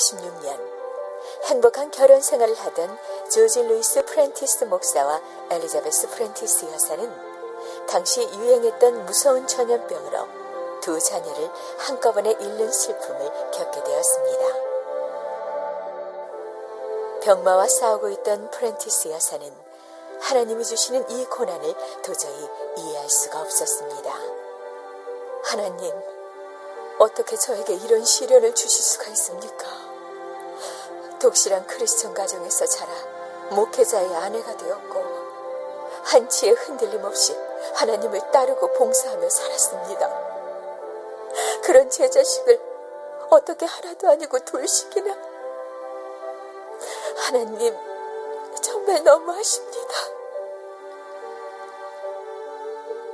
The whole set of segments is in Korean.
때는 1856년 행복한 결혼 생활을 하던 조지 루이스 프렌티스 목사와 엘리자베스 프렌티스 여사는 당시 유행했던 무서운 전염병으로 두 자녀를 한꺼번에 잃는 슬픔을 겪게 되었습니다. 병마와 싸우고 있던 프렌티스 여사는 하나님이 주시는 이 고난을 도저히 이해할 수가 없었습니다. 하나님, 어떻게 저에게 이런 시련을 주실 수가 있습니까? 독실한 크리스천 가정에서 자라 목회자의 아내가 되었고 한치의 흔들림 없이 하나님을 따르고 봉사하며 살았습니다. 그런 제 자식을 어떻게 하나도 아니고 돌시키나? 하나님, 정말 너무하십니다.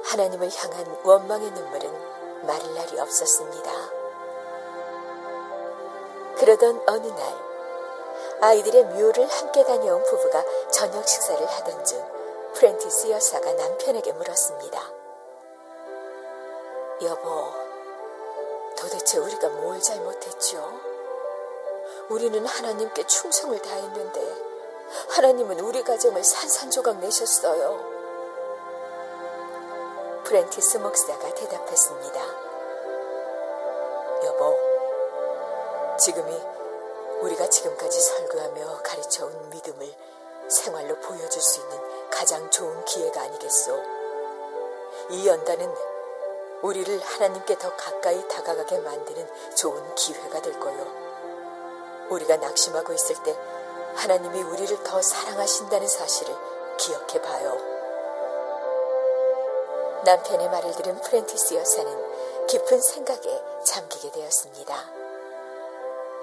하나님을 향한 원망의 눈물은 마를 날이 없었습니다. 그러던 어느 날, 아이들의 묘를 함께 다녀온 부부가 저녁 식사를 하던 중 프렌티스 여사가 남편에게 물었습니다. 여보, 도대체 우리가 뭘 잘못했죠? 우리는 하나님께 충성을 다했는데 하나님은 우리 가정을 산산조각 내셨어요. 프렌티스 목사가 대답했습니다. 여보, 지금이 우리가 지금까지 설교하며 가르쳐온 믿음을 생활로 보여줄 수 있는 가장 좋은 기회가 아니겠소. 이 연단은 우리를 하나님께 더 가까이 다가가게 만드는 좋은 기회가 될 거요. 우리가 낙심하고 있을 때 하나님이 우리를 더 사랑하신다는 사실을 기억해 봐요. 남편의 말을 들은 프렌티스 여사는 깊은 생각에 잠기게 되었습니다.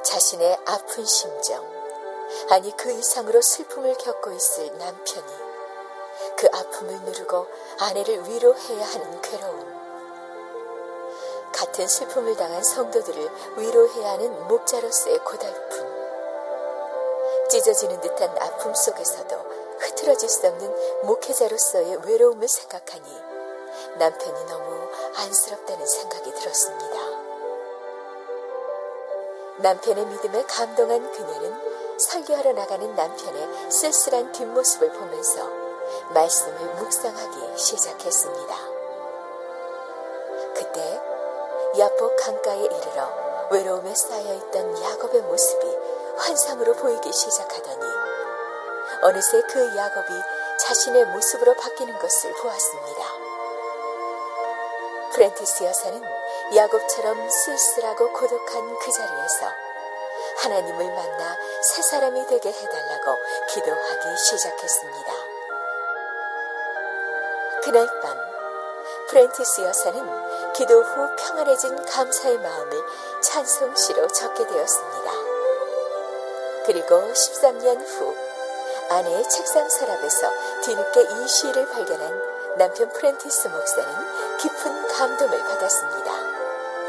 자신의 아픈 심정, 아니 그 이상으로 슬픔을 겪고 있을 남편이 그 아픔을 누르고 아내를 위로해야 하는 괴로움. 같은 슬픔을 당한 성도들을 위로해야 하는 목자로서의 고달픔. 찢어지는 듯한 아픔 속에서도 흐트러질 수 없는 목회자로서의 외로움을 생각하니 남편이 너무 안쓰럽다는 생각이 들었습니다. 남편의 믿음에 감동한 그녀는 설교하러 나가는 남편의 쓸쓸한 뒷모습을 보면서 말씀을 묵상하기 시작했습니다. 그때 야복 강가에 이르러 외로움에 쌓여있던 야곱의 모습이 환상으로 보이기 시작하더니 어느새 그 야곱이 자신의 모습으로 바뀌는 것을 보았습니다. 프렌티스 여사는 야곱처럼 쓸쓸하고 고독한 그 자리에서 하나님을 만나 새 사람이 되게 해달라고 기도하기 시작했습니다. 그날 밤 프렌티스 여사는 기도 후 평안해진 감사의 마음을 찬송시로 적게 되었습니다. 그리고 13년 후 아내의 책상 서랍에서 뒤늦게 이 시를 발견한 남편 프렌티스 목사는 깊은 감동을 받았습니다.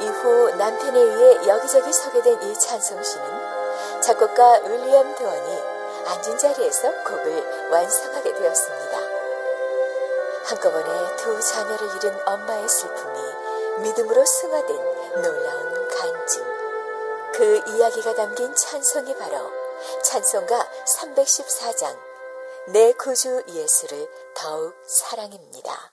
이후 남편에 의해 여기저기 소개된 이 찬송시는 작곡가 윌리엄 도온이 앉은 자리에서 곡을 완성하게 되었습니다. 한꺼번에 두 자녀를 잃은 엄마의 슬픔이 믿음으로 승화된 놀라운 간증. 그 이야기가 담긴 찬송이 바로 찬송가 314장 내 구주 예수를 더욱 사랑입니다.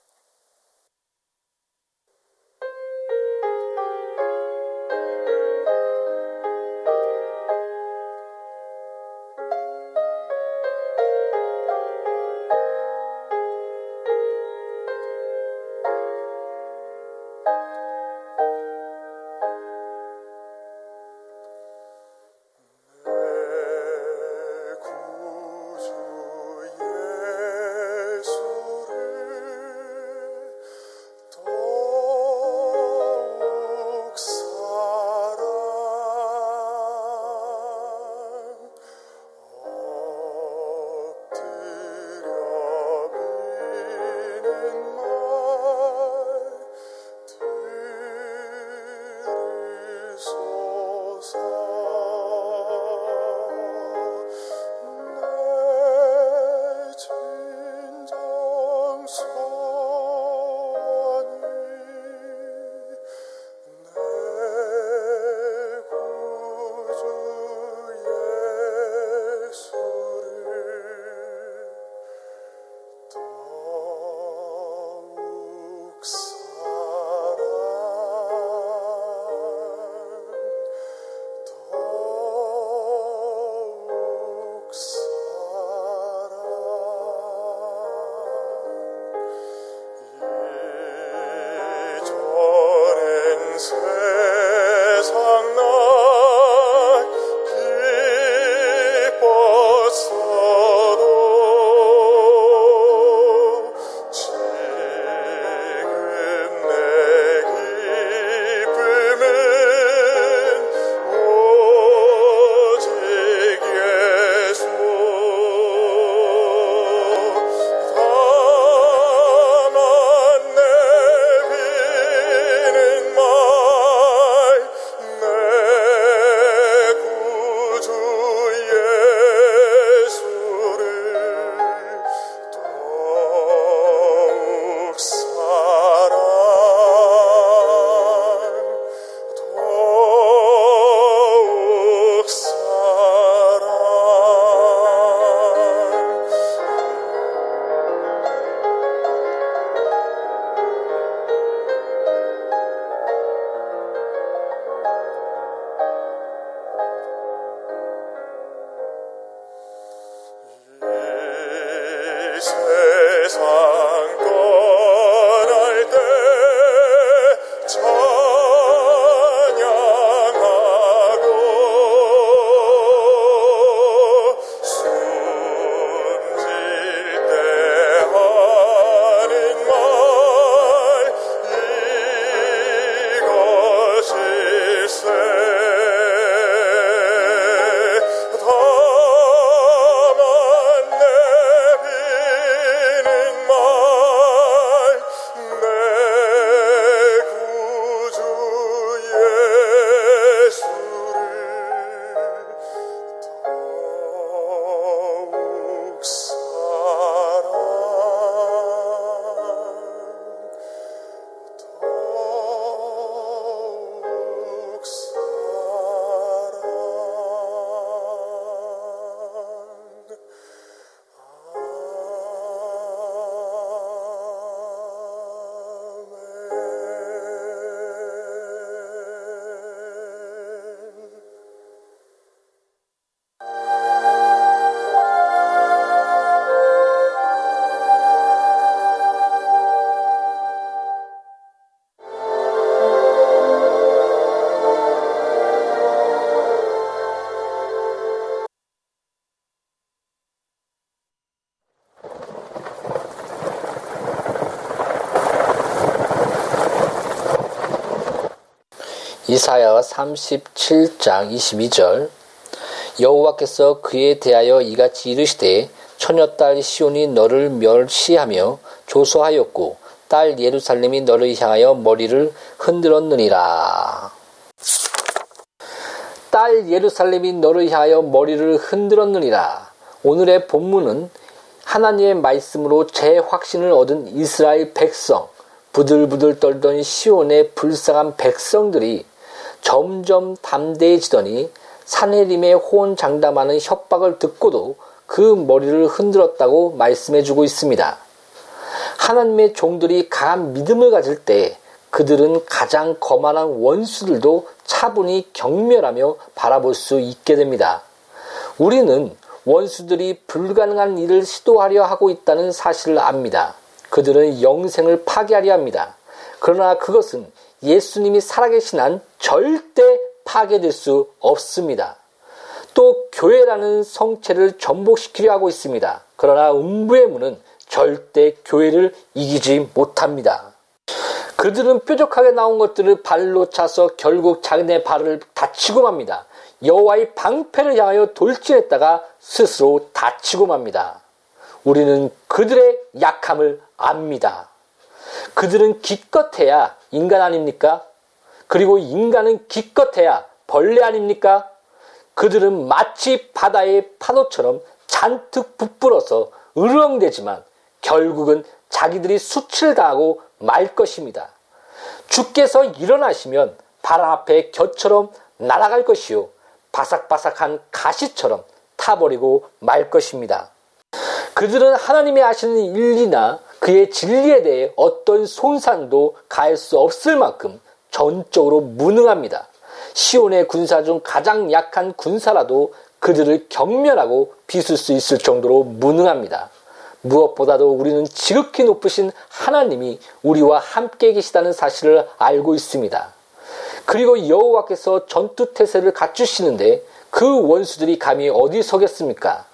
이사야 37장 22절 여호와께서 그에 대하여 이같이 이르시되 처녀딸 시온이 너를 멸시하며 조소하였고 딸 예루살렘이 너를 향하여 머리를 흔들었느니라. 딸 예루살렘이 너를 향하여 머리를 흔들었느니라. 오늘의 본문은 하나님의 말씀으로 재확신을 얻은 이스라엘 백성, 부들부들 떨던 시온의 불쌍한 백성들이 점점 담대해지더니 사내림의 호언 장담하는 협박을 듣고도 그 머리를 흔들었다고 말씀해주고 있습니다. 하나님의 종들이 강한 믿음을 가질 때 그들은 가장 거만한 원수들도 차분히 경멸하며 바라볼 수 있게 됩니다. 우리는 원수들이 불가능한 일을 시도하려 하고 있다는 사실을 압니다. 그들은 영생을 파괴하려 합니다. 그러나 그것은 예수님이 살아계신 한 절대 파괴될 수 없습니다. 또 교회라는 성체를 전복시키려 하고 있습니다. 그러나 음부의 문은 절대 교회를 이기지 못합니다. 그들은 뾰족하게 나온 것들을 발로 차서 결국 자기네 발을 다치고 맙니다. 여호와의 방패를 향하여 돌진했다가 스스로 다치고 맙니다. 우리는 그들의 약함을 압니다. 그들은 기껏해야 인간 아닙니까? 그리고 인간은 기껏해야 벌레 아닙니까? 그들은 마치 바다의 파도처럼 잔뜩 부풀어서 으르렁대지만 결국은 자기들이 수출당하고 말 것입니다. 주께서 일어나시면 바람 앞에 겨처럼 날아갈 것이요. 바삭바삭한 가시처럼 타버리고 말 것입니다. 그들은 하나님이 하시는 일이나 그의 진리에 대해 어떤 손상도 가할 수 없을 만큼 전적으로 무능합니다. 시온의 군사 중 가장 약한 군사라도 그들을 경멸하고 비술 수 있을 정도로 무능합니다. 무엇보다도 우리는 지극히 높으신 하나님이 우리와 함께 계시다는 사실을 알고 있습니다. 그리고 여호와께서 전투 태세를 갖추시는데 그 원수들이 감히 어디 서겠습니까?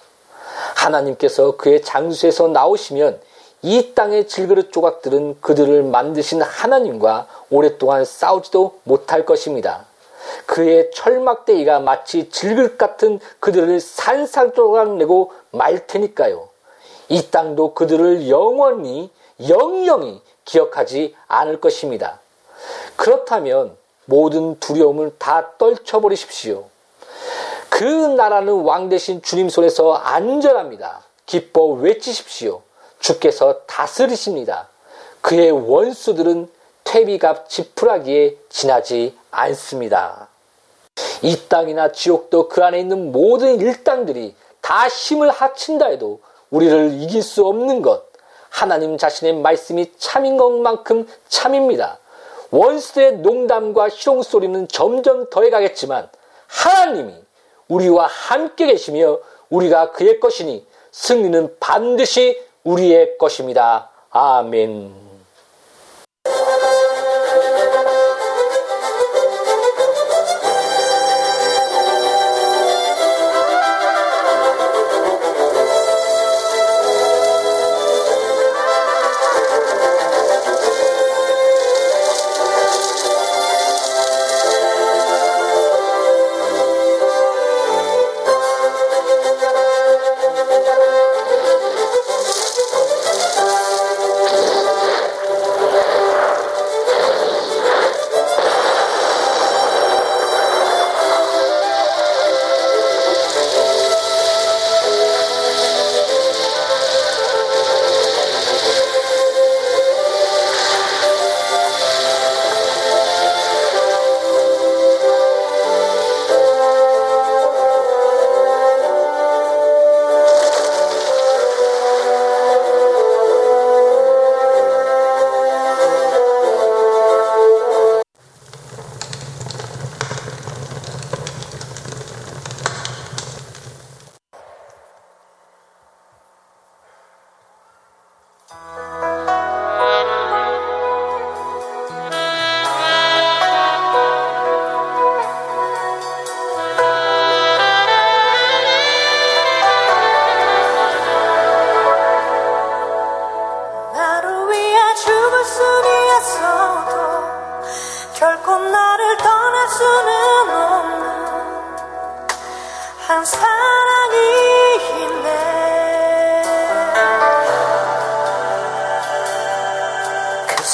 하나님께서 그의 장수에서 나오시면 이 땅의 질그릇 조각들은 그들을 만드신 하나님과 오랫동안 싸우지도 못할 것입니다. 그의 철막대기가 마치 질그릇 같은 그들을 산산조각 내고 말 테니까요. 이 땅도 그들을 영원히 영영히 기억하지 않을 것입니다. 그렇다면 모든 두려움을 다 떨쳐버리십시오. 그 나라는 왕 대신 주님 손에서 안전합니다. 기뻐 외치십시오. 주께서 다스리십니다. 그의 원수들은 퇴비갑 지푸라기에 지나지 않습니다. 이 땅이나 지옥도 그 안에 있는 모든 일당들이 다 힘을 합친다 해도 우리를 이길 수 없는 것, 하나님 자신의 말씀이 참인 것만큼 참입니다. 원수의 농담과 희롱소리는 점점 더해가겠지만 하나님이 우리와 함께 계시며 우리가 그의 것이니 승리는 반드시 우리의 것입니다. 아멘.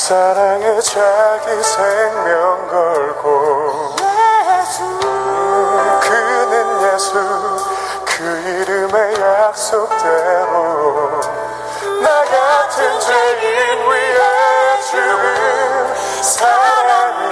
사랑에 자기 생명 걸고 예수. 그는 예수 그 이름의 약속대로 나 같은 죄인 위해 죽은 사랑